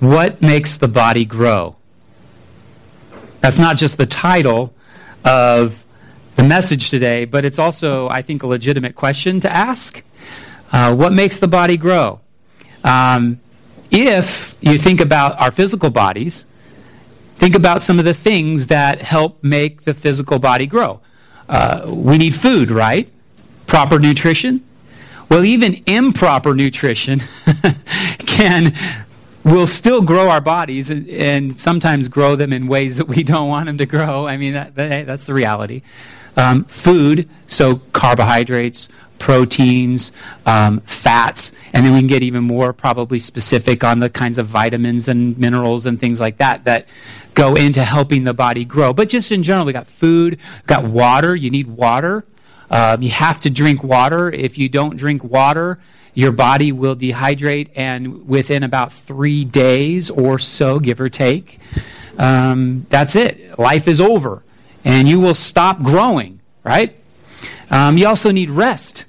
What makes the body grow? That's not just the title of the message today, but it's also, I think, a legitimate question to ask. Uh, what makes the body grow? Um, if you think about our physical bodies, think about some of the things that help make the physical body grow. Uh, we need food, right? Proper nutrition. Well, even improper nutrition can will still grow our bodies and, and, sometimes grow them in ways that we don't want them to grow. I mean, that, that, that's the reality. Um, food, so carbohydrates, proteins, um, fats, and then we can get even more probably specific on the kinds of vitamins and minerals and things like that that go into helping the body grow. But just in general, we got food, got water. You need water. Um, you have to drink water. If you don't drink water, your body will dehydrate, and within about three days or so, give or take, um, that's it. Life is over, and you will stop growing, right? Um, you also need rest.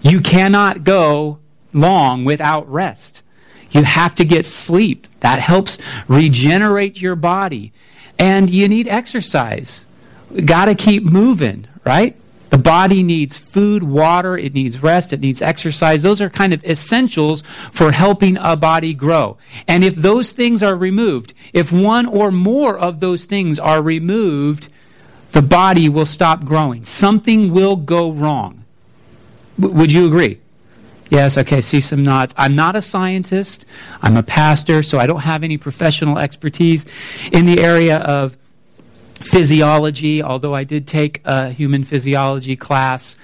You cannot go long without rest. You have to get sleep. That helps regenerate your body. And you need exercise. Got to keep moving, right? The body needs food, water, it needs rest, it needs exercise. Those are kind of essentials for helping a body grow. And if those things are removed, if one or more of those things are removed, the body will stop growing. Something will go wrong. W- would you agree? Yes, okay, see some nods. I'm not a scientist. I'm a pastor, so I don't have any professional expertise in the area of physiology, although I did take a human physiology class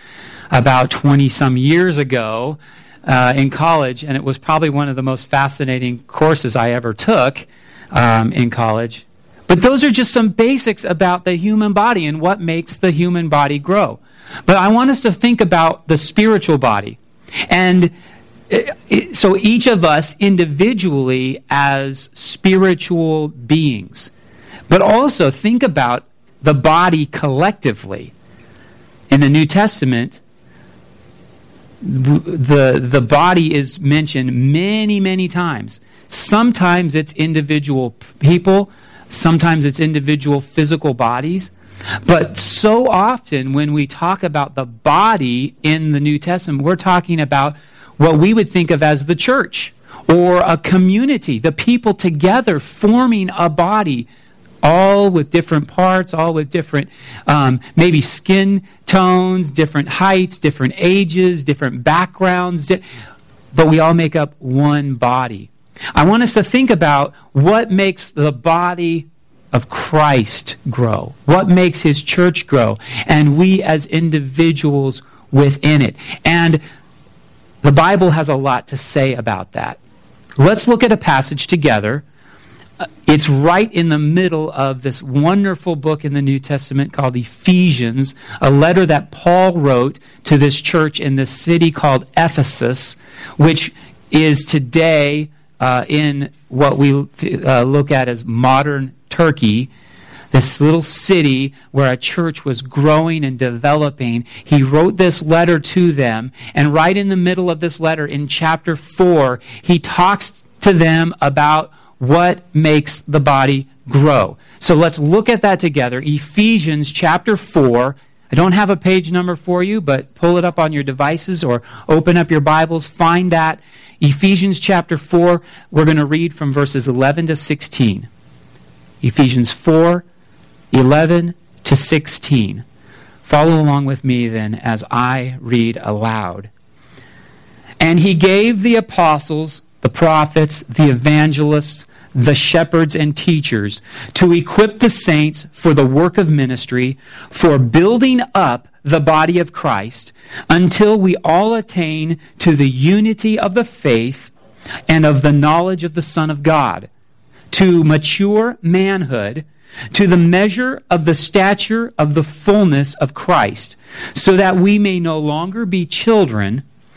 about 20 some years ago uh, in college, and it was probably one of the most fascinating courses I ever took um, in college. But those are just some basics about the human body and what makes the human body grow. But I want us to think about the spiritual body. And so each of us individually as spiritual beings. But also think about the body collectively. In the New Testament, the, the body is mentioned many, many times. Sometimes it's individual people, sometimes it's individual physical bodies. But so often when we talk about the body in the New Testament, we're talking about what we would think of as the church or a community, the people together forming a body, all with different parts, all with different um, maybe skin tones, different heights, different ages, different backgrounds, but we all make up one body. I want us to think about what makes the body of Christ grow? What makes his church grow? And we as individuals within it. And the Bible has a lot to say about that. Let's look at a passage together. Uh, it's right in the middle of this wonderful book in the New Testament called Ephesians, a letter that Paul wrote to this church in this city called Ephesus, which is today uh, in what we uh, look at as modern Turkey, this little city where a church was growing and developing. He wrote this letter to them, and right in the middle of this letter, in chapter 4, he talks to them about what makes the body grow. So let's look at that together. Ephesians chapter 4. I don't have a page number for you, but pull it up on your devices or open up your Bibles. Find that. Ephesians chapter 4, we're going to read from verses 11 to 16. Ephesians 4 11 to 16. Follow along with me then as I read aloud. And he gave the apostles, the prophets, the evangelists, the shepherds and teachers to equip the saints for the work of ministry, for building up the body of Christ, until we all attain to the unity of the faith and of the knowledge of the Son of God to mature manhood, to the measure of the stature of the fullness of Christ, so that we may no longer be children,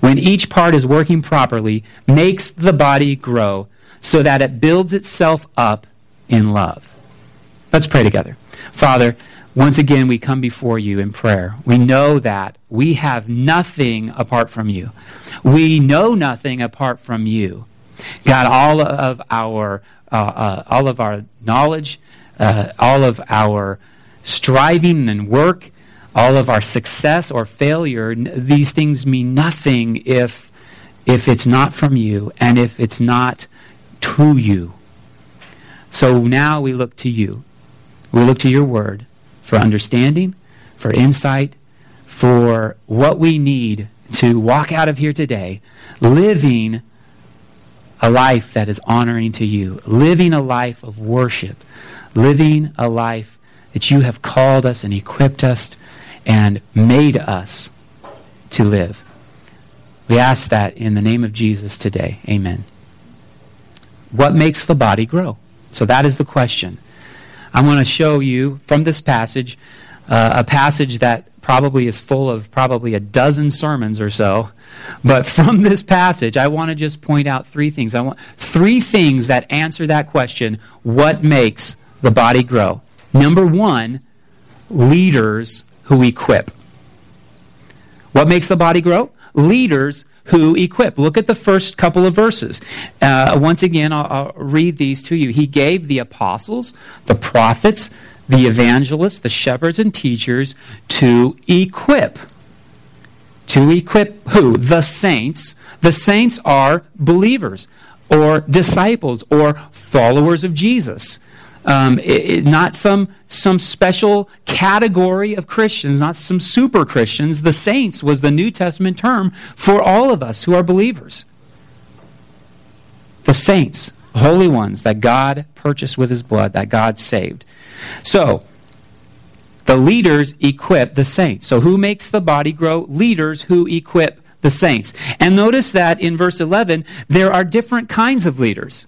when each part is working properly, makes the body grow so that it builds itself up in love. Let's pray together. Father, once again, we come before you in prayer. We know that we have nothing apart from you. We know nothing apart from you. God, all of our, uh, uh, all of our knowledge, uh, all of our striving and work, all of our success or failure, these things mean nothing if, if it's not from you and if it's not to you. So now we look to you. We look to your word for understanding, for insight, for what we need to walk out of here today living a life that is honoring to you, living a life of worship, living a life that you have called us and equipped us and made us to live. We ask that in the name of Jesus today. Amen. What makes the body grow? So that is the question. I want to show you from this passage, uh, a passage that probably is full of probably a dozen sermons or so. But from this passage, I want to just point out three things. I want three things that answer that question what makes the body grow? Number one, leaders who equip. What makes the body grow? Leaders who equip. Look at the first couple of verses. Uh, once again, I'll, I'll read these to you. He gave the apostles, the prophets, the evangelists, the shepherds, and teachers to equip. To equip who? The saints. The saints are believers or disciples or followers of Jesus. Um, it, it, not some, some special category of Christians, not some super Christians. The saints was the New Testament term for all of us who are believers. The saints, holy ones that God purchased with his blood, that God saved. So, the leaders equip the saints. So, who makes the body grow? Leaders who equip the saints. And notice that in verse 11, there are different kinds of leaders.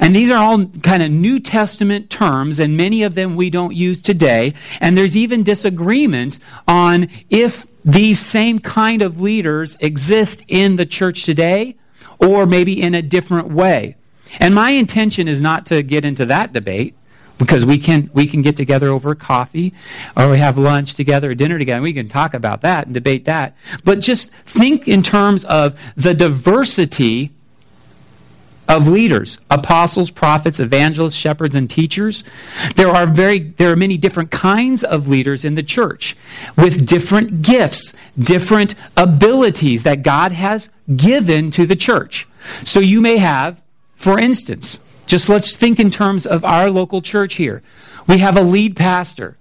And these are all kind of New Testament terms, and many of them we don't use today. And there's even disagreement on if these same kind of leaders exist in the church today or maybe in a different way. And my intention is not to get into that debate because we can we can get together over coffee or we have lunch together or dinner together we can talk about that and debate that but just think in terms of the diversity of leaders apostles prophets evangelists shepherds and teachers. There are very there are many different kinds of leaders in the church with different gifts different abilities that god has given to the church. So you may have for instance just let's think in terms of our local church here. We have a lead pastor.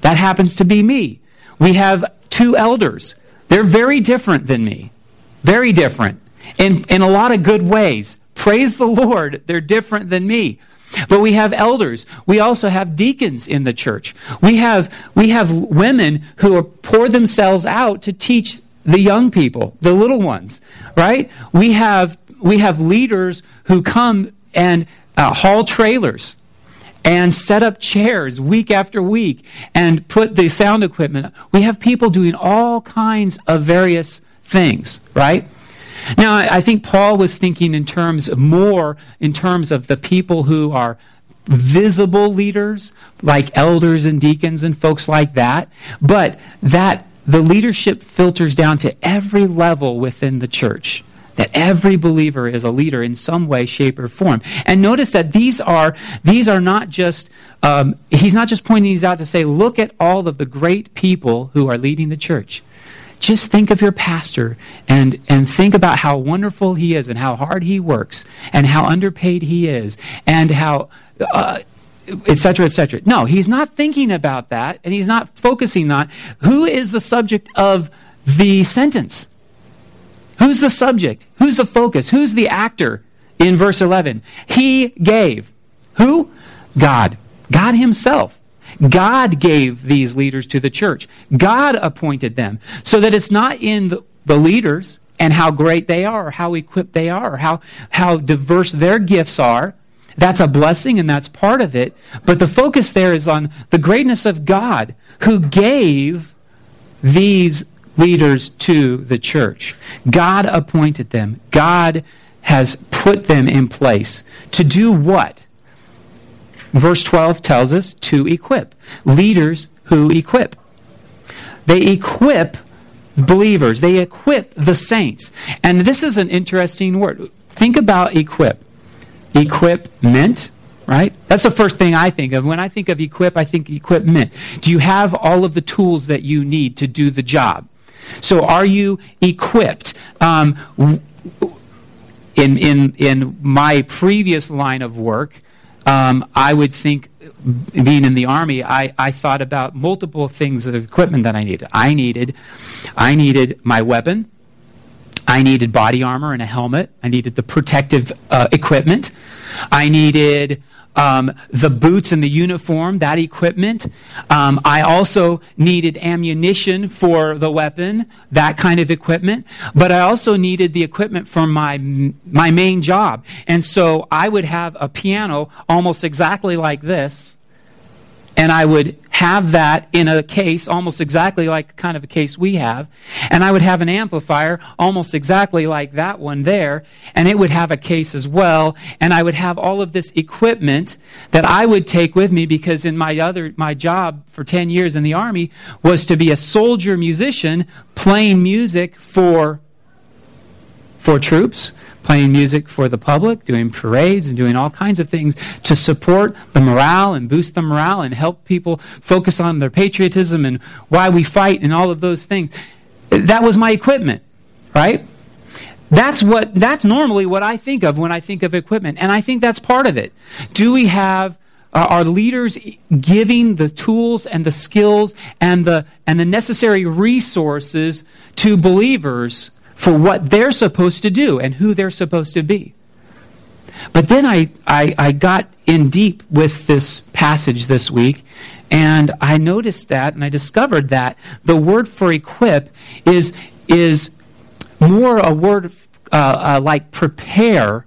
That happens to be me. We have two elders. They're very different than me. Very different. In, in a lot of good ways Praise the Lord, they're different than me. But we have elders. We also have deacons in the church. We have, we have women who pour themselves out to teach the young people, the little ones, right? We have, we have leaders who come and uh, haul trailers and set up chairs week after week and put the sound equipment. We have people doing all kinds of various things, right? Now, I think Paul was thinking in terms more in terms of the people who are visible leaders, like elders and deacons and folks like that, but that the leadership filters down to every level within the church that every believer is a leader in some way shape or form. And notice that these are these are not just um, he's not just pointing these out to say look at all of the great people who are leading the church just think of your pastor and, and think about how wonderful he is and how hard he works and how underpaid he is and how, uh, etc., etc. No, he's not thinking about that and he's not focusing on who is the subject of the sentence. Who's the subject? Who's the focus? Who's the actor in verse 11? He gave. Who? God. God Himself. God gave these leaders to the church. God appointed them. So that it's not in the, leaders, and how great they are, or how equipped they are, or how, how diverse their gifts are. That's a blessing and that's part of it. But the focus there is on the greatness of God who gave these leaders to the church. God appointed them. God has put them in place to do what? Verse 12 tells us to equip. Leaders who equip. They equip believers, they equip the saints. And this is an interesting word. Think about equip. Equipment, right? That's the first thing I think of. When I think of equip, I think equipment. Do you have all of the tools that you need to do the job? So are you equipped? Um, in, in, in my previous line of work, um, I would think, being in the army, I, I thought about multiple things of equipment that I needed. I needed, I needed my weapon. I needed body armor and a helmet. I needed the protective uh, equipment. I needed um, the boots and the uniform, that equipment. Um, I also needed ammunition for the weapon, that kind of equipment. But I also needed the equipment for my, my main job. And so I would have a piano almost exactly like this and I would have that in a case almost exactly like kind of a case we have, and I would have an amplifier almost exactly like that one there, and it would have a case as well, and I would have all of this equipment that I would take with me because in my other my job for 10 years in the army was to be a soldier musician playing music for for troops playing music for the public, doing parades, and doing all kinds of things to support the morale and boost the morale and help people focus on their patriotism and why we fight and all of those things. That was my equipment, right? That's what that's normally what I think of when I think of equipment, and I think that's part of it. Do we have uh, are leaders giving the tools and the skills and the and the necessary resources to believers for what they're supposed to do and who they're supposed to be. But then I, I, I, got in deep with this passage this week, and I noticed that and I discovered that the word for equip is, is more a word uh, uh, like prepare,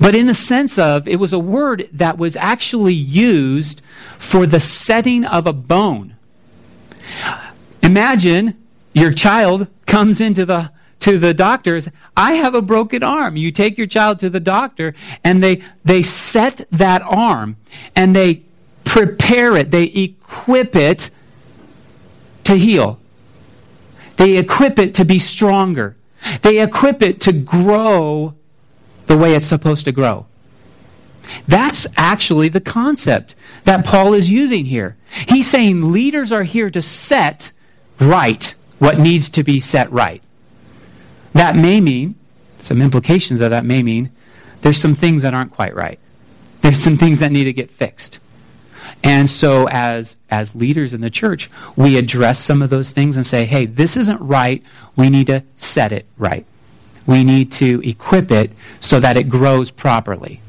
but in the sense of it was a word that was actually used for the setting of a bone. Imagine your child comes into the to the doctors, I have a broken arm. You take your child to the doctor and they they set that arm and they prepare it, they equip it to heal. They equip it to be stronger. They equip it to grow the way it's supposed to grow. That's actually the concept that Paul is using here. He's saying leaders are here to set right what needs to be set right. That may mean, some implications of that may mean, there's some things that aren't quite right. There's some things that need to get fixed. And so, as, as leaders in the church, we address some of those things and say, hey, this isn't right. We need to set it right. We need to equip it so that it grows properly.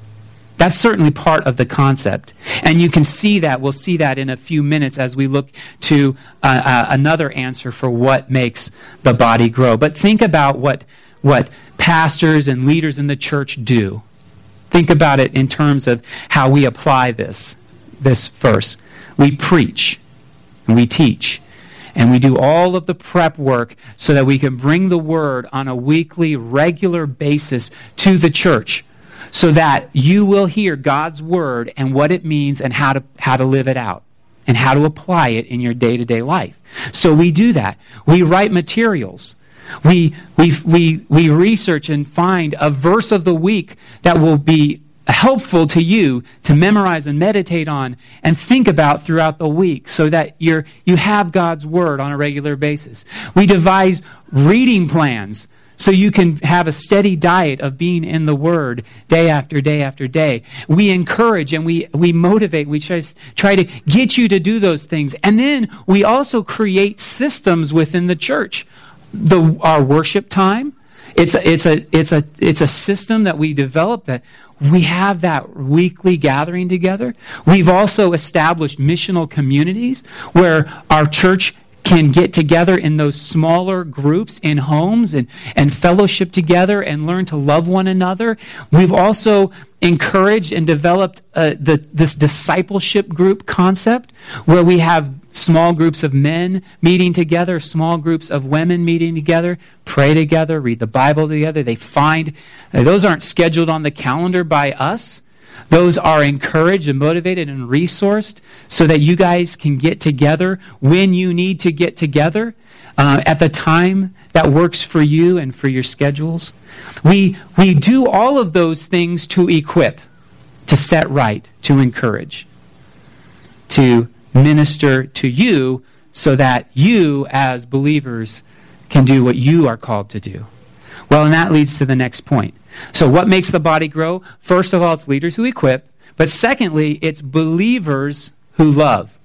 That's certainly part of the concept. And you can see that. We'll see that in a few minutes as we look to uh, uh, another answer for what makes the body grow. But think about what, what pastors and leaders in the church do. Think about it in terms of how we apply this, this verse. We preach and we teach and we do all of the prep work so that we can bring the word on a weekly, regular basis to the church so that you will hear God's word and what it means and how to, how to live it out and how to apply it in your day to day life. So we do that. We write materials. We, we, we, we research and find a verse of the week that will be helpful to you to memorize and meditate on and think about throughout the week so that you're, you have God's Word on a regular basis. We devise reading plans so you can have a steady diet of being in the Word day after day after day. We encourage and we, we motivate. We try, try to get you to do those things. And then we also create systems within the church. The, our worship time, it's a, it's, a, it's, a, it's a system that we develop that we have that weekly gathering together. We've also established missional communities where our church can get together in those smaller groups in homes and, and fellowship together and learn to love one another. We've also encouraged and developed uh, the, this discipleship group concept where we have small groups of men meeting together, small groups of women meeting together, pray together, read the Bible together. They find, uh, those aren't scheduled on the calendar by us. Those are encouraged and motivated and resourced so that you guys can get together when you need to get together uh, at the time that works for you and for your schedules. We, we do all of those things to equip, to set right, to encourage, to minister to you so that you, as believers, can do what you are called to do. Well, and that leads to the next point. So, what makes the body grow? First of all, it's leaders who equip. But secondly, it's believers who love.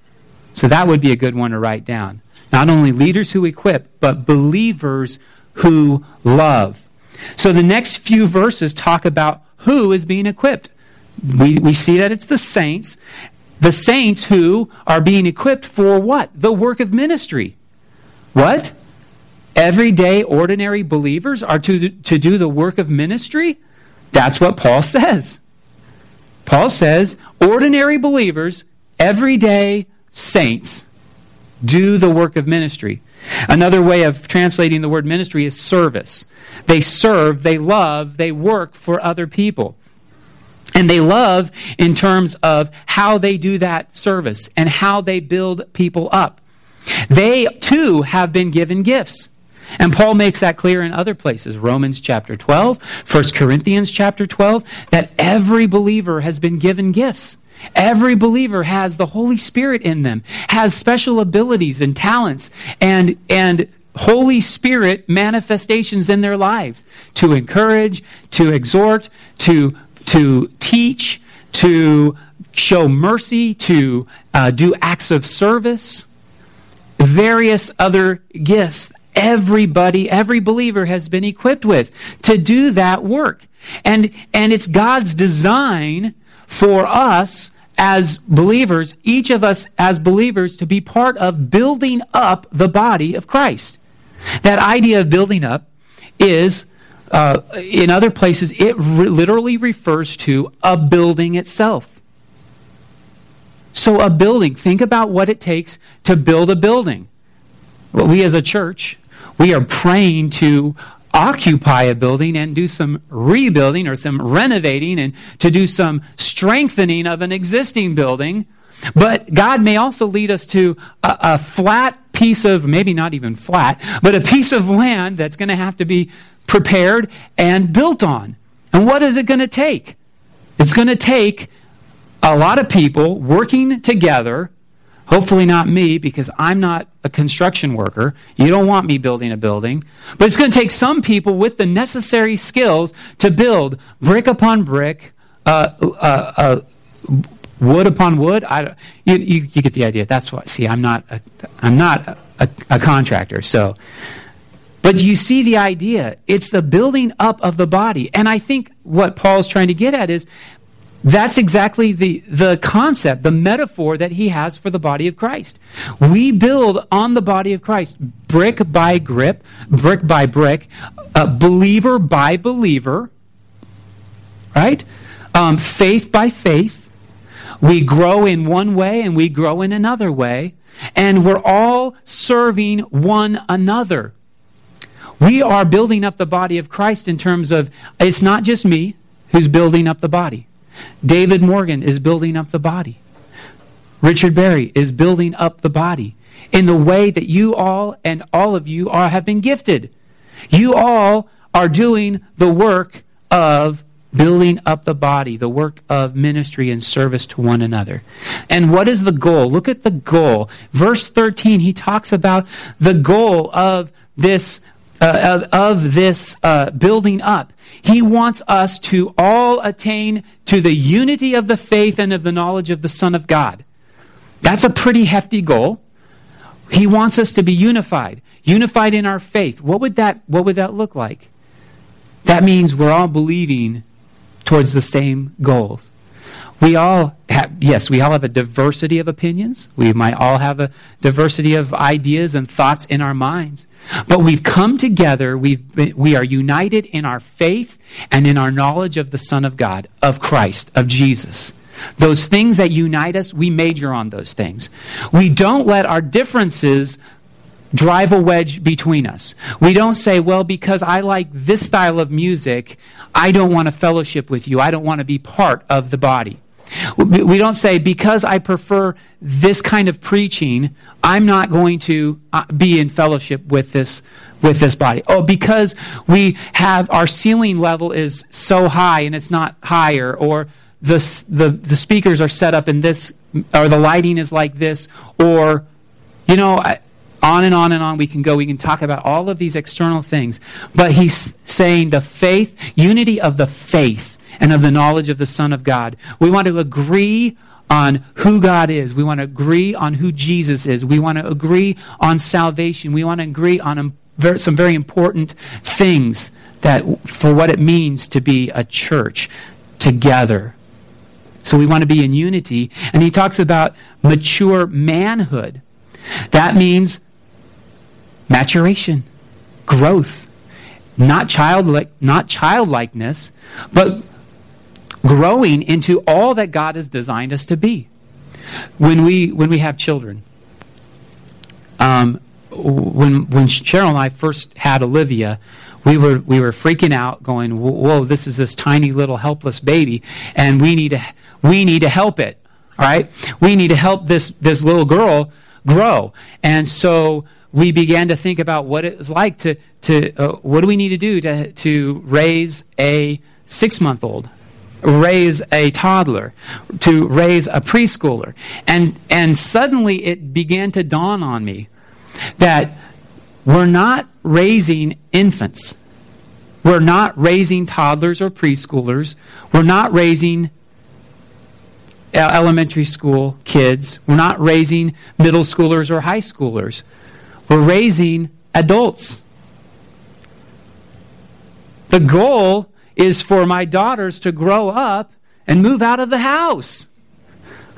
So, that would be a good one to write down. Not only leaders who equip, but believers who love. So, the next few verses talk about who is being equipped. We, we see that it's the saints. The saints who are being equipped for what? The work of ministry. What? Everyday, ordinary believers are to, to do the work of ministry? That's what Paul says. Paul says ordinary believers, everyday saints, do the work of ministry. Another way of translating the word ministry is service. They serve, they love, they work for other people. And they love in terms of how they do that service and how they build people up. They too have been given gifts. And Paul makes that clear in other places. Romans chapter 12, 1 Corinthians chapter 12, that every believer has been given gifts. Every believer has the Holy Spirit in them, has special abilities and talents and, and Holy Spirit manifestations in their lives to encourage, to exhort, to, to teach, to show mercy, to uh, do acts of service, various other gifts everybody, every believer has been equipped with to do that work. And, and it's God's design for us as believers, each of us as believers, to be part of building up the body of Christ. That idea of building up is, uh, in other places, it re- literally refers to a building itself. So, a building, think about what it takes to build a building. Well, we as a church we are praying to occupy a building and do some rebuilding or some renovating and to do some strengthening of an existing building. But God may also lead us to a, a flat piece of, maybe not even flat, but a piece of land that's going to have to be prepared and built on. And what is it going to take? It's going to take a lot of people working together Hopefully, not me, because I'm not a construction worker. You don't want me building a building. But it's going to take some people with the necessary skills to build brick upon brick, uh, uh, uh, wood upon wood. I, you, you, you, get the idea. That's why. See, I'm not a, I'm not a, a contractor. So, but you see the idea. It's the building up of the body. And I think what Paul's trying to get at is that's exactly the, the concept, the metaphor that he has for the body of Christ. We build on the body of Christ, brick by grip, brick by brick, uh, believer by believer, right? Um, faith by faith. We grow in one way and we grow in another way, and we're all serving one another. We are building up the body of Christ in terms of it's not just me who's building up the body. David Morgan is building up the body. Richard Berry is building up the body in the way that you all and all of you are, have been gifted. You all are doing the work of building up the body, the work of ministry and service to one another. And what is the goal? Look at the goal. Verse 13, he talks about the goal of this uh, of, of, this uh, building up. He wants us to all attain to the unity of the faith and of the knowledge of the Son of God. That's a pretty hefty goal. He wants us to be unified, unified in our faith. What would that, what would that look like? That means we're all believing towards the same goals. We all have, yes, we all have a diversity of opinions. We might all have a diversity of ideas and thoughts in our minds. But we've come together, we've been, we are united in our faith and in our knowledge of the Son of God, of Christ, of Jesus. Those things that unite us, we major on those things. We don't let our differences drive a wedge between us. We don't say, well, because I like this style of music, I don't want to fellowship with you. I don't want to be part of the body. We don't say, because I prefer this kind of preaching, I'm not going to uh, be in fellowship with this, with this body. Oh, because we have our ceiling level is so high and it's not higher, or the, the, the speakers are set up in this, or the lighting is like this, or, you know, on and on and on we can go. We can talk about all of these external things. But he's saying the faith, unity of the faith and of the knowledge of the Son of God. We want to agree on who God is. We want to agree on who Jesus is. We want to agree on salvation. We want to agree on some very important things that for what it means to be a church together. So we want to be in unity. And he talks about mature manhood. That means maturation, growth, not childlike, not childlikeness, but growing into all that God has designed us to be. When we when we have children, um, when when Cheryl and I first had Olivia, we were we were freaking out, going, "Whoa, this is this tiny little helpless baby, and we need to we need to help it. All right, we need to help this this little girl grow." And so we began to think about what it was like to, to uh, what do we need to do to, to raise a six month old, raise a toddler, to raise a preschooler. And, and suddenly it began to dawn on me that we're not raising infants. We're not raising toddlers or preschoolers. We're not raising uh, elementary school kids. We're not raising middle schoolers or high schoolers. We're raising adults. The goal is for my daughters to grow up and move out of the house.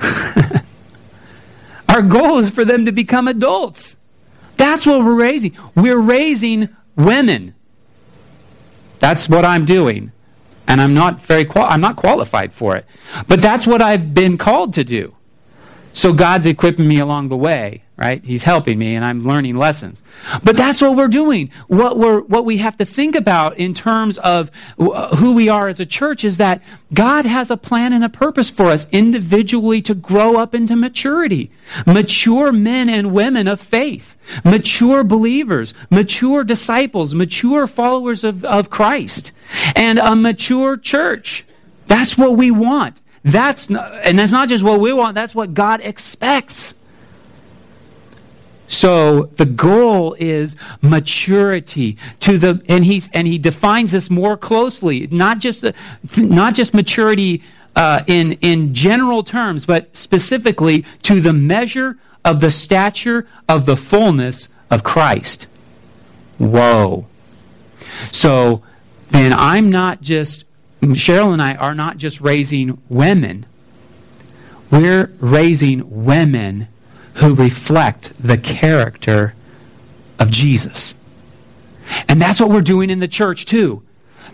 Our goal is for them to become adults. That's what we're raising. We're raising women. That's what I'm doing. And I'm not very qual- I'm not qualified for it. But that's what I've been called to do. So God's equipping me along the way, right? He's helping me and I'm learning lessons. But that's what we're doing. What we're what we have to think about in terms of uh, who we are as a church is that God has a plan and a purpose for us individually to grow up into maturity. Mature men and women of faith, mature believers, mature disciples, mature followers of, of Christ, and a mature church. That's what we want. That's not, and that's not just what we want, that's what God expects. So the goal is maturity to the and he's and he defines this more closely, not just the, not just maturity uh, in in general terms, but specifically to the measure of the stature of the fullness of Christ. Whoa! So then I'm not just Cheryl and I are not just raising women, we're raising women who reflect the character of Jesus. And that's what we're doing in the church, too.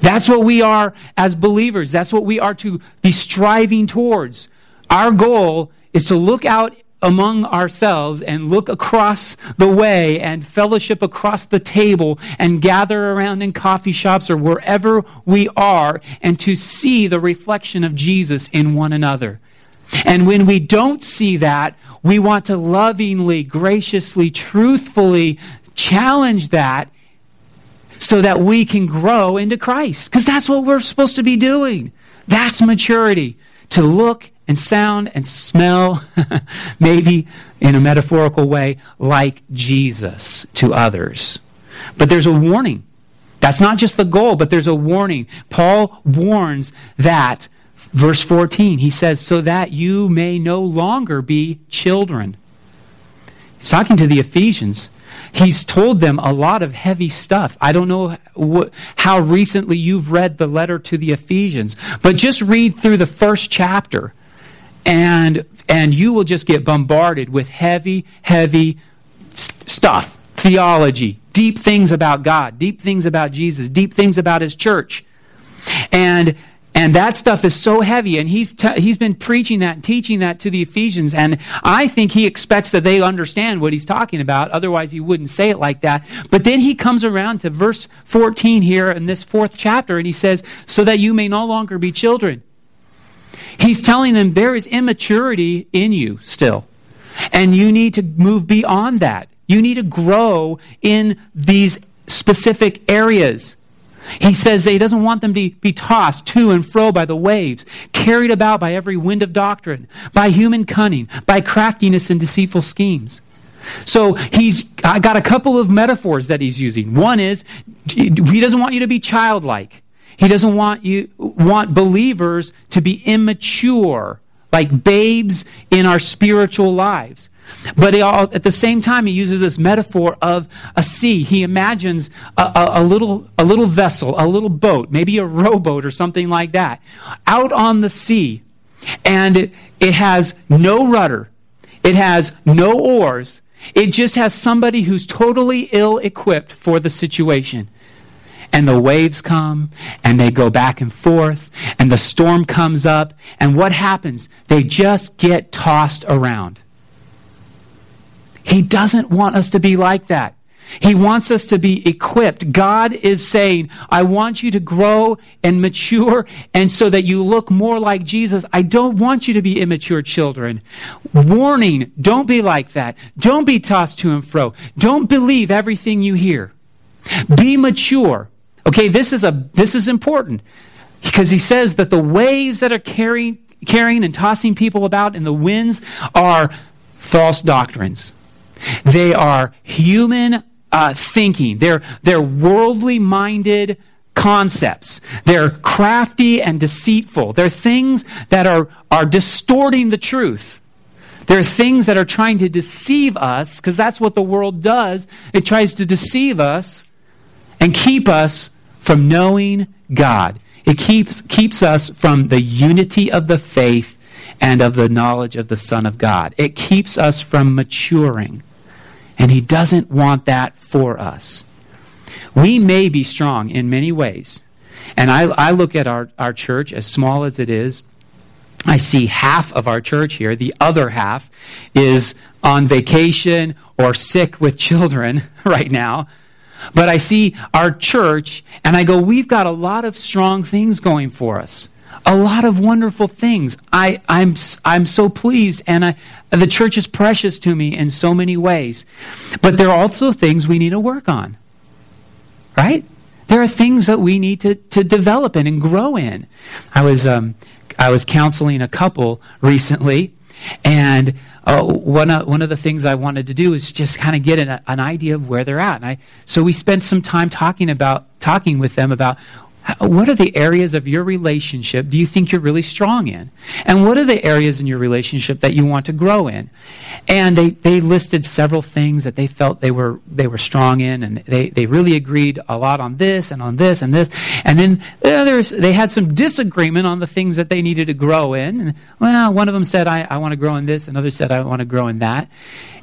That's what we are as believers. That's what we are to be striving towards. Our goal is to look out among ourselves and look across the way and fellowship across the table and gather around in coffee shops or wherever we are and to see the reflection of Jesus in one another. And when we don't see that, we want to lovingly, graciously, truthfully challenge that so that we can grow into Christ. Because that's what we're supposed to be doing. That's maturity. To look and sound and smell, maybe in a metaphorical way, like Jesus to others. But there's a warning. That's not just the goal, but there's a warning. Paul warns that, verse 14, he says, so that you may no longer be children. He's talking to the Ephesians. He's told them a lot of heavy stuff. I don't know wh- how recently you've read the letter to the Ephesians, but just read through the first chapter and and you will just get bombarded with heavy, heavy stuff, theology, deep things about God, deep things about Jesus, deep things about His church, and and that stuff is so heavy, and he's, t- he's been preaching that and teaching that to the Ephesians. And I think he expects that they understand what he's talking about. Otherwise, he wouldn't say it like that. But then he comes around to verse 14 here in this fourth chapter, and he says, So that you may no longer be children. He's telling them there is immaturity in you still. And you need to move beyond that. You need to grow in these specific areas. He says that he doesn't want them to be tossed to and fro by the waves, carried about by every wind of doctrine, by human cunning, by craftiness and deceitful schemes. So he's got a couple of metaphors that he's using. One is he doesn't want you to be childlike. He doesn't want you want believers to be immature, like babes in our spiritual lives. But all, at the same time, he uses this metaphor of a sea. He imagines a, a, a, little, a little vessel, a little boat, maybe a rowboat or something like that, out on the sea. And it, it has no rudder, it has no oars, it just has somebody who's totally ill equipped for the situation. And the waves come and they go back and forth and the storm comes up and what happens? They just get tossed around he doesn't want us to be like that. He wants us to be equipped. God is saying, I want you to grow and mature and so that you look more like Jesus. I don't want you to be immature children. Warning, don't be like that. Don't be tossed to and fro. Don't believe everything you hear. Be mature. Okay, this is a this is important because he says that the waves that are carrying carrying and tossing people about and the winds are false doctrines. They are human uh, thinking. They're, they're worldly minded concepts. They're crafty and deceitful. They're things that are, are distorting the truth. They're things that are trying to deceive us, because that's what the world does. It tries to deceive us and keep us from knowing God. It keeps, keeps us from the unity of the faith and of the knowledge of the Son of God. It keeps us from maturing. And He doesn't want that for us. We may be strong in many ways. And I, I look at our, our church, as small as it is, I see half of our church here. The other half is on vacation or sick with children right now. But I see our church and I go, we've got a lot of strong things going for us a lot of wonderful things. I, I'm, I'm so pleased, and I, the church is precious to me in so many ways. But there are also things we need to work on, right? There are things that we need to, to develop in and grow in. I was, um, I was counseling a couple recently, and uh, one, of, one of the things I wanted to do is just kind of get an, an idea of where they're at. And I, so we spent some time talking about talking with them about what are the areas of your relationship do you think you're really strong in? And what are the areas in your relationship that you want to grow in? And they, they listed several things that they felt they were, they were strong in, and they, they really agreed a lot on this and on this and this. And then the they had some disagreement on the things that they needed to grow in. And, well, one of them said, I, I want to grow in this, another said, I want to grow in that.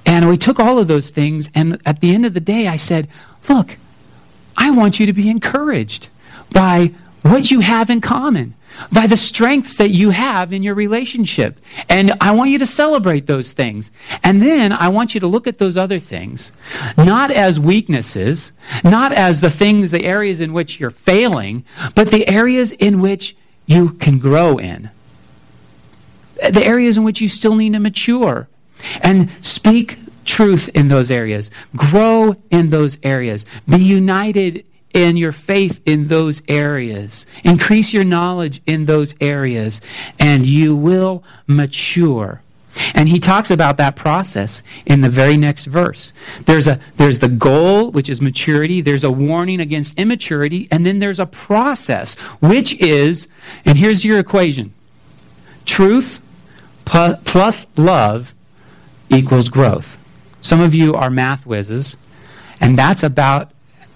And we took all of those things, and at the end of the day, I said, Look, I want you to be encouraged by what you have in common, by the strengths that you have in your relationship. And I want you to celebrate those things. And then I want you to look at those other things, not as weaknesses, not as the things, the areas in which you're failing, but the areas in which you can grow in. The areas in which you still need to mature. And speak truth in those areas. Grow in those areas. Be united in your faith in those areas. Increase your knowledge in those areas, and you will mature. And he talks about that process in the very next verse. There's, a, there's the goal, which is maturity. There's a warning against immaturity. And then there's a process, which is, and here's your equation truth plus love equals growth. Some of you are math whizzes, and that's about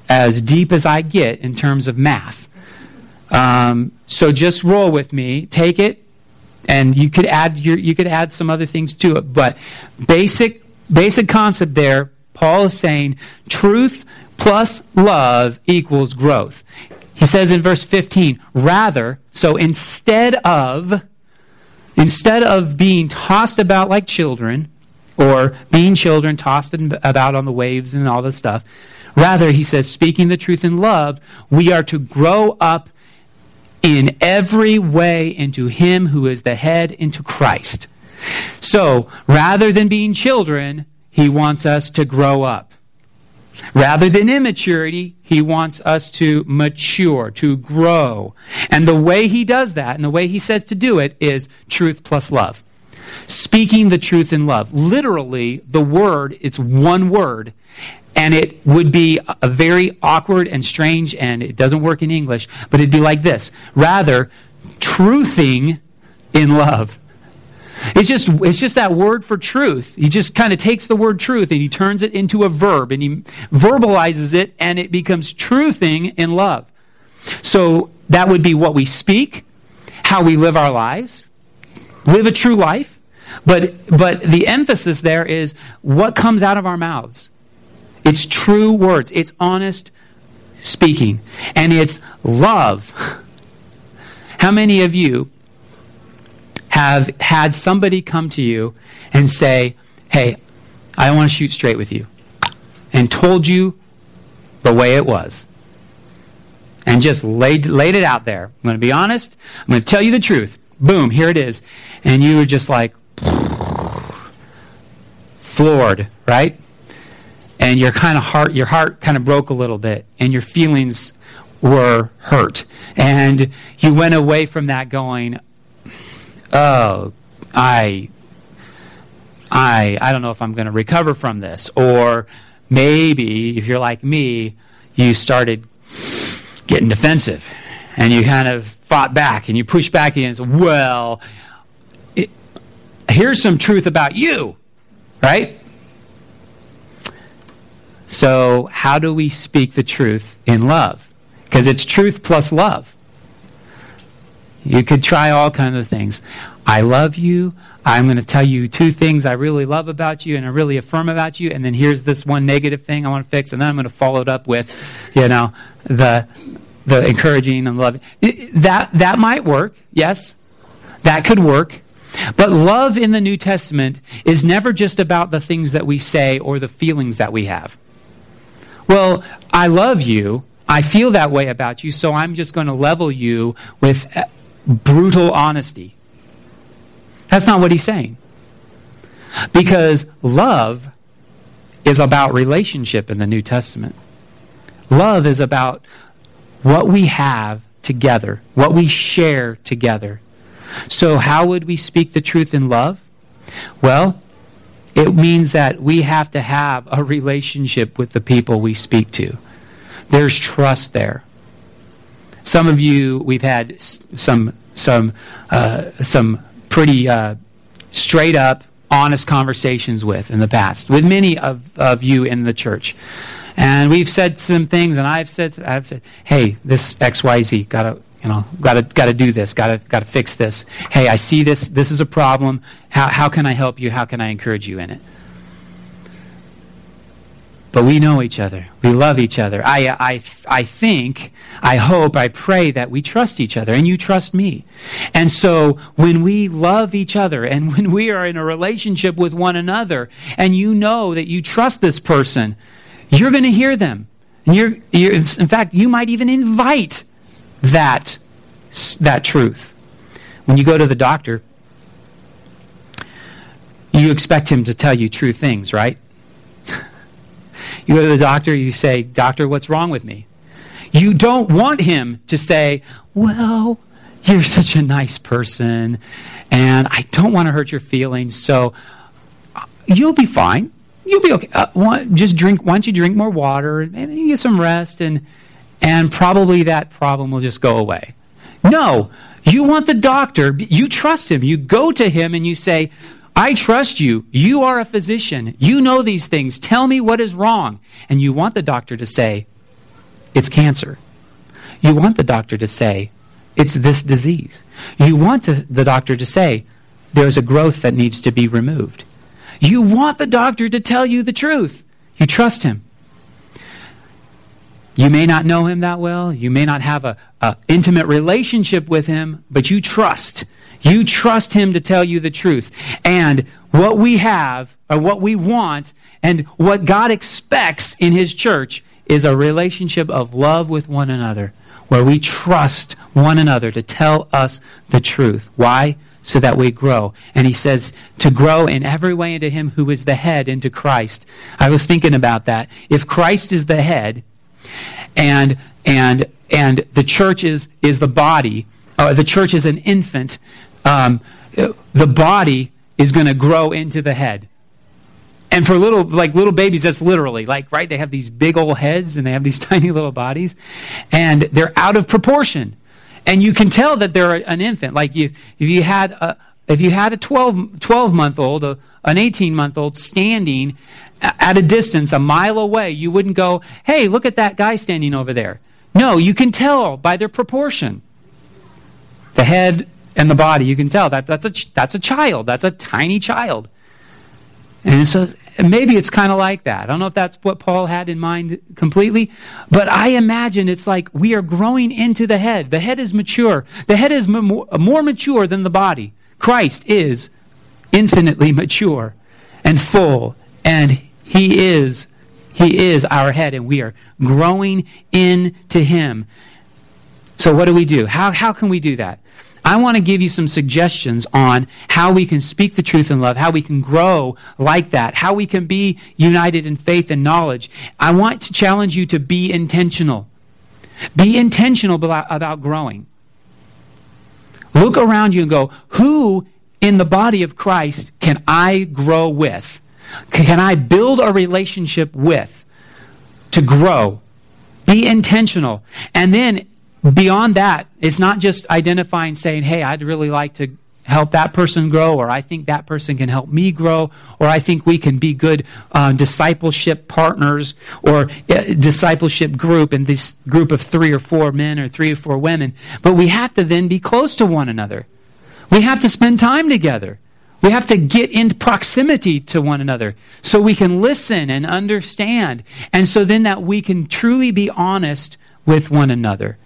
as deep as I get in terms of math. Um, so just roll with me. Take it And you could add your, you could add some other things to it, but basic basic concept there. Paul is saying truth plus love equals growth. He says in verse 15, rather, so instead of instead of being tossed about like children or being children tossed about on the waves and all this stuff, rather he says speaking the truth in love, we are to grow up in every way into him who is the head into Christ. So, rather than being children, he wants us to grow up. Rather than immaturity, he wants us to mature, to grow. And the way he does that, and the way he says to do it, is truth plus love. Speaking the truth in love. Literally, the word, it's one word, and it would be a very awkward and strange, and it doesn't work in English, but it'd be like this. Rather, truthing in love. It's just, it's just that word for truth. He just kind of takes the word truth and he turns it into a verb and he verbalizes it and it becomes truthing in love. So that would be what we speak, how we live our lives, live a true life. But, but the emphasis there is what comes out of our mouths. It's true words, it's honest speaking, and it's love. How many of you have had somebody come to you and say, Hey, I want to shoot straight with you, and told you the way it was, and just laid, laid it out there. I'm going to be honest, I'm going to tell you the truth. Boom, here it is. And you were just like, floored, right? And your kind of heart, your heart kind of broke a little bit, and your feelings were hurt. And you went away from that going, oh, I, I, I don't know if I'm going to recover from this. Or maybe, if you're like me, you started getting defensive and you kind of fought back and you pushed back against, well, it, here's some truth about you, right? So, how do we speak the truth in love? Because it's truth plus love. You could try all kinds of things. I love you. I'm going to tell you two things I really love about you and I really affirm about you. And then here's this one negative thing I want to fix. And then I'm going to follow it up with, you know, the, the encouraging and loving. That, that might work. Yes. That could work. But love in the New Testament is never just about the things that we say or the feelings that we have. Well, I love you. I feel that way about you, so I'm just going to level you with uh, brutal honesty. That's not what he's saying. Because love is about relationship in the New Testament. Love is about what we have together, what we share together. So, how would we speak the truth in love? Well, it means that we have to have a relationship with the people we speak to. There's trust there. Some of you, we've had some some uh, some pretty uh, straight up, honest conversations with in the past, with many of, of you in the church. And we've said some things, and I've said, I've said, hey, this X Y Z, gotta you know, got to got to do this, got to got to fix this. Hey, I see this. This is a problem. How how can I help you? How can I encourage you in it? But we know each other. We love each other. I, I, I think, I hope, I pray that we trust each other and you trust me. And so when we love each other and when we are in a relationship with one another and you know that you trust this person, you're going to hear them. And you're, you're, in fact, you might even invite that, that truth. When you go to the doctor, you expect him to tell you true things, right? You go to the doctor, you say, Doctor, what's wrong with me? You don't want him to say, Well, you're such a nice person, and I don't want to hurt your feelings, so uh, you'll be fine. You'll be okay. Uh, just drink. Why don't you drink more water and maybe get some rest, and and probably that problem will just go away. No, you want the doctor. You trust him. You go to him and you say, I trust you. You are a physician. You know these things. Tell me what is wrong. And you want the doctor to say, it's cancer. You want the doctor to say, it's this disease. You want to, the doctor to say, there's a growth that needs to be removed. You want the doctor to tell you the truth. You trust him. You may not know him that well. You may not have an intimate relationship with him, but you trust. You trust him to tell you the truth. And what we have, or what we want, and what God expects in his church is a relationship of love with one another, where we trust one another to tell us the truth. Why? So that we grow. And he says to grow in every way into him who is the head, into Christ. I was thinking about that. If Christ is the head, and and and the church is is the body. Uh, the church is an infant. Um, the body is going to grow into the head. And for little like little babies, that's literally like right. They have these big old heads and they have these tiny little bodies, and they're out of proportion. And you can tell that they're an infant. Like you, if you had a if you had a 12, 12 month old, a, an 18 month old standing at a distance, a mile away, you wouldn't go, hey, look at that guy standing over there. No, you can tell by their proportion. The head and the body, you can tell that that's a, that's a child. That's a tiny child. And so maybe it's kind of like that. I don't know if that's what Paul had in mind completely, but I imagine it's like we are growing into the head. The head is mature. The head is more mature than the body. Christ is infinitely mature and full and he is he is our head and we are growing into him. So what do we do? How how can we do that? I want to give you some suggestions on how we can speak the truth in love, how we can grow like that, how we can be united in faith and knowledge. I want to challenge you to be intentional. Be intentional about, about growing. Look around you and go, who in the body of Christ can I grow with? Can I build a relationship with to grow? Be intentional. And then beyond that, it's not just identifying saying, hey, I'd really like to help that person grow, or I think that person can help me grow, or I think we can be good uh, discipleship partners or uh, discipleship group in this group of three or four men or three or four women. But we have to then be close to one another. We have to spend time together. We have to get in proximity to one another so we can listen and understand. And so then that we can truly be honest with one another.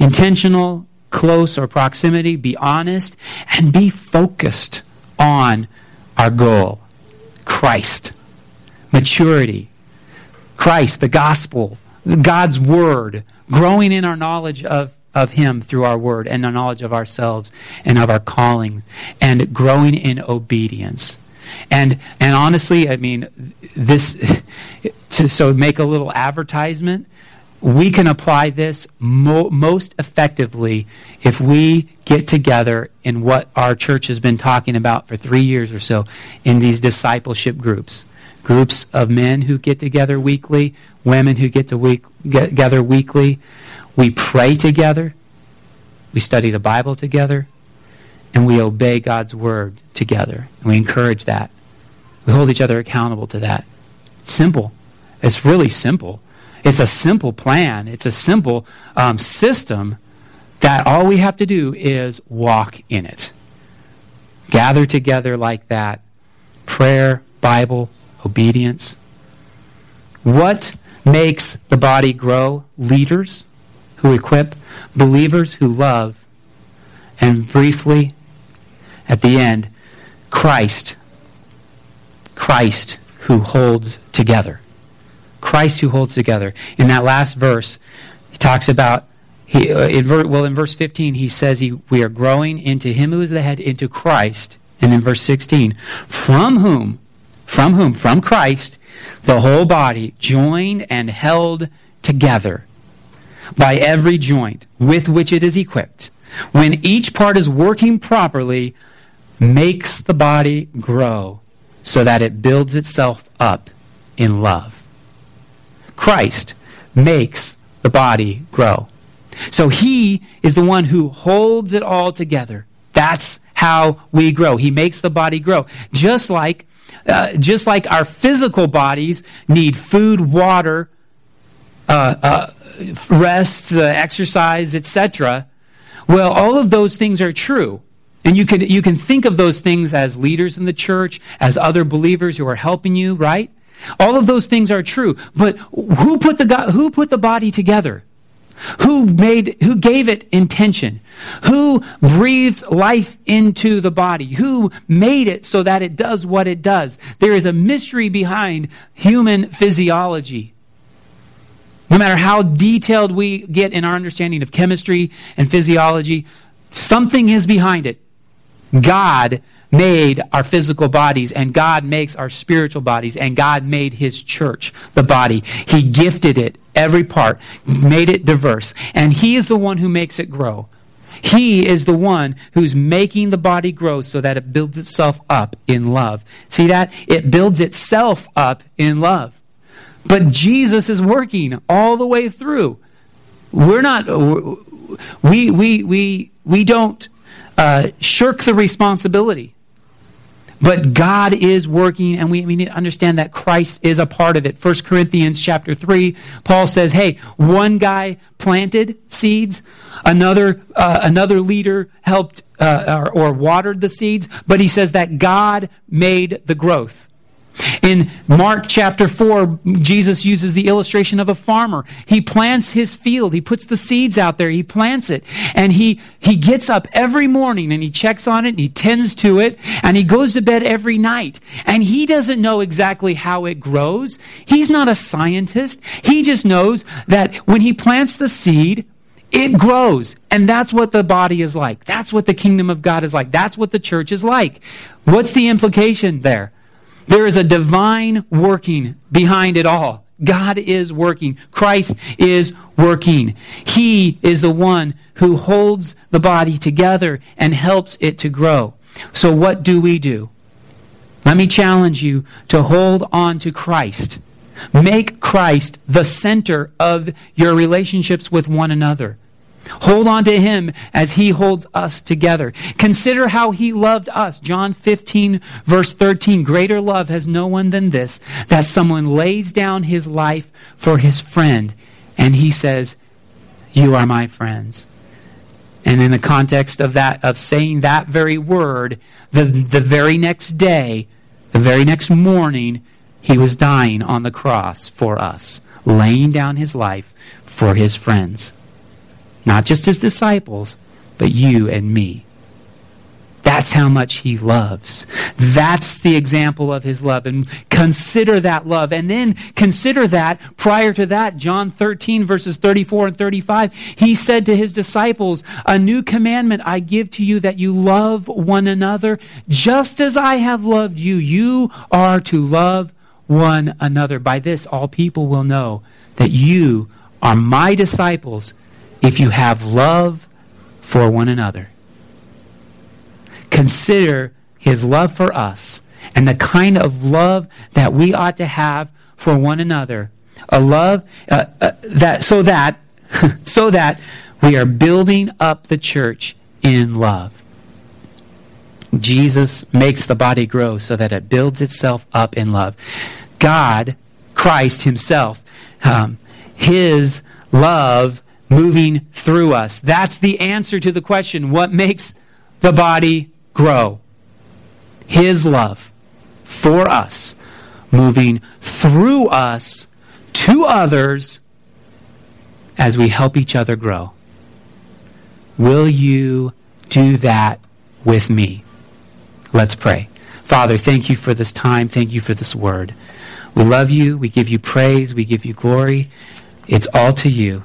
Intentional, close, or proximity, be honest, and be focused on our goal Christ, maturity, Christ, the gospel, God's word, growing in our knowledge of of Him through our word and the knowledge of ourselves and of our calling and growing in obedience. And and honestly, I mean, this to so make a little advertisement. We can apply this mo- most effectively if we get together in what our church has been talking about for three years or so in these discipleship groups groups of men who get together weekly, women who get, to week, get together weekly, we pray together, we study the Bible together, and we obey God's word together. And we encourage that. We hold each other accountable to that. It's simple. It's really simple. It's a simple plan. It's a simple um, system that all we have to do is walk in it. Gather together like that. Prayer, Bible, obedience. What makes the body grow? Leaders who equip, believers who love, and briefly, at the end, Christ. Christ who holds together. Christ who holds together. In that last verse, he talks about, he, uh, in ver, well, in verse 15, he says he, we are growing into him who is the head, into Christ. And in verse 16, from whom, from whom, from Christ, the whole body, joined and held together by every joint with which it is equipped, when each part is working properly, makes the body grow so that it builds itself up in love. Christ makes the body grow. So he is the one who holds it all together. That's how we grow. He makes the body grow. Just like uh, just like our physical bodies need food, water, uh, uh, rest, uh, exercise, etc., Well, all of those things are true. And you can, you can think of those things as leaders in the church, as other believers who are helping you, right? All of those things are true. But who put the, God, who put the body together? Who made, who gave it intention? Who breathed life into the body? Who made it so that it does what it does? There is a mystery behind human physiology. No matter how detailed we get in our understanding of chemistry and physiology, something is behind it. God made our physical bodies, and God makes our spiritual bodies, and God made His church, the body. He gifted it, every part, made it diverse, and He is the one who makes it grow. He is the one who's making the body grow so that it builds itself up in love. See that? It builds itself up in love. But Jesus is working all the way through. We're not, we, we, we, we don't uh, shirk the responsibility. But God is working, and we, we need to understand that Christ is a part of it. 1 Corinthians chapter 3, Paul says, hey, one guy planted seeds, another, uh, another leader helped uh, or, or watered the seeds, but he says that God made the growth. In Mark chapter 4, Jesus uses the illustration of a farmer. He plants his field. He puts the seeds out there. He plants it. And he, he gets up every morning and he checks on it and he tends to it and he goes to bed every night. And he doesn't know exactly how it grows. He's not a scientist. He just knows that when he plants the seed, it grows. And that's what the body is like. That's what the kingdom of God is like. That's what the church is like. What's the implication there? There is a divine working behind it all. God is working. Christ is working. He is the one who holds the body together and helps it to grow. So, what do we do? Let me challenge you to hold on to Christ. Make Christ the center of your relationships with one another. Hold on to him as he holds us together. Consider how he loved us. John 15, verse 13. Greater love has no one than this, that someone lays down his life for his friend. And he says, You are my friends. And in the context of that, of saying that very word, the, the very next day, the very next morning, he was dying on the cross for us, laying down his life for his friends. Not just his disciples, but you and me. That's how much he loves. That's the example of his love. And consider that love. And then consider that prior to that, John 13, verses 34 and 35, he said to his disciples, A new commandment I give to you that you love one another just as I have loved you. You are to love one another. By this, all people will know that you are my disciples if you have love for one another. Consider his love for us and the kind of love that we ought to have for one another. A love uh, uh, that so that so that we are building up the church in love. Jesus makes the body grow so that it builds itself up in love. God, Christ Himself, um, His love moving through us. That's the answer to the question what makes the body grow? His love for us, moving through us to others as we help each other grow. Will you do that with me? Let's pray. Father, thank you for this time. Thank you for this word. We love you. We give you praise. We give you glory. It's all to you.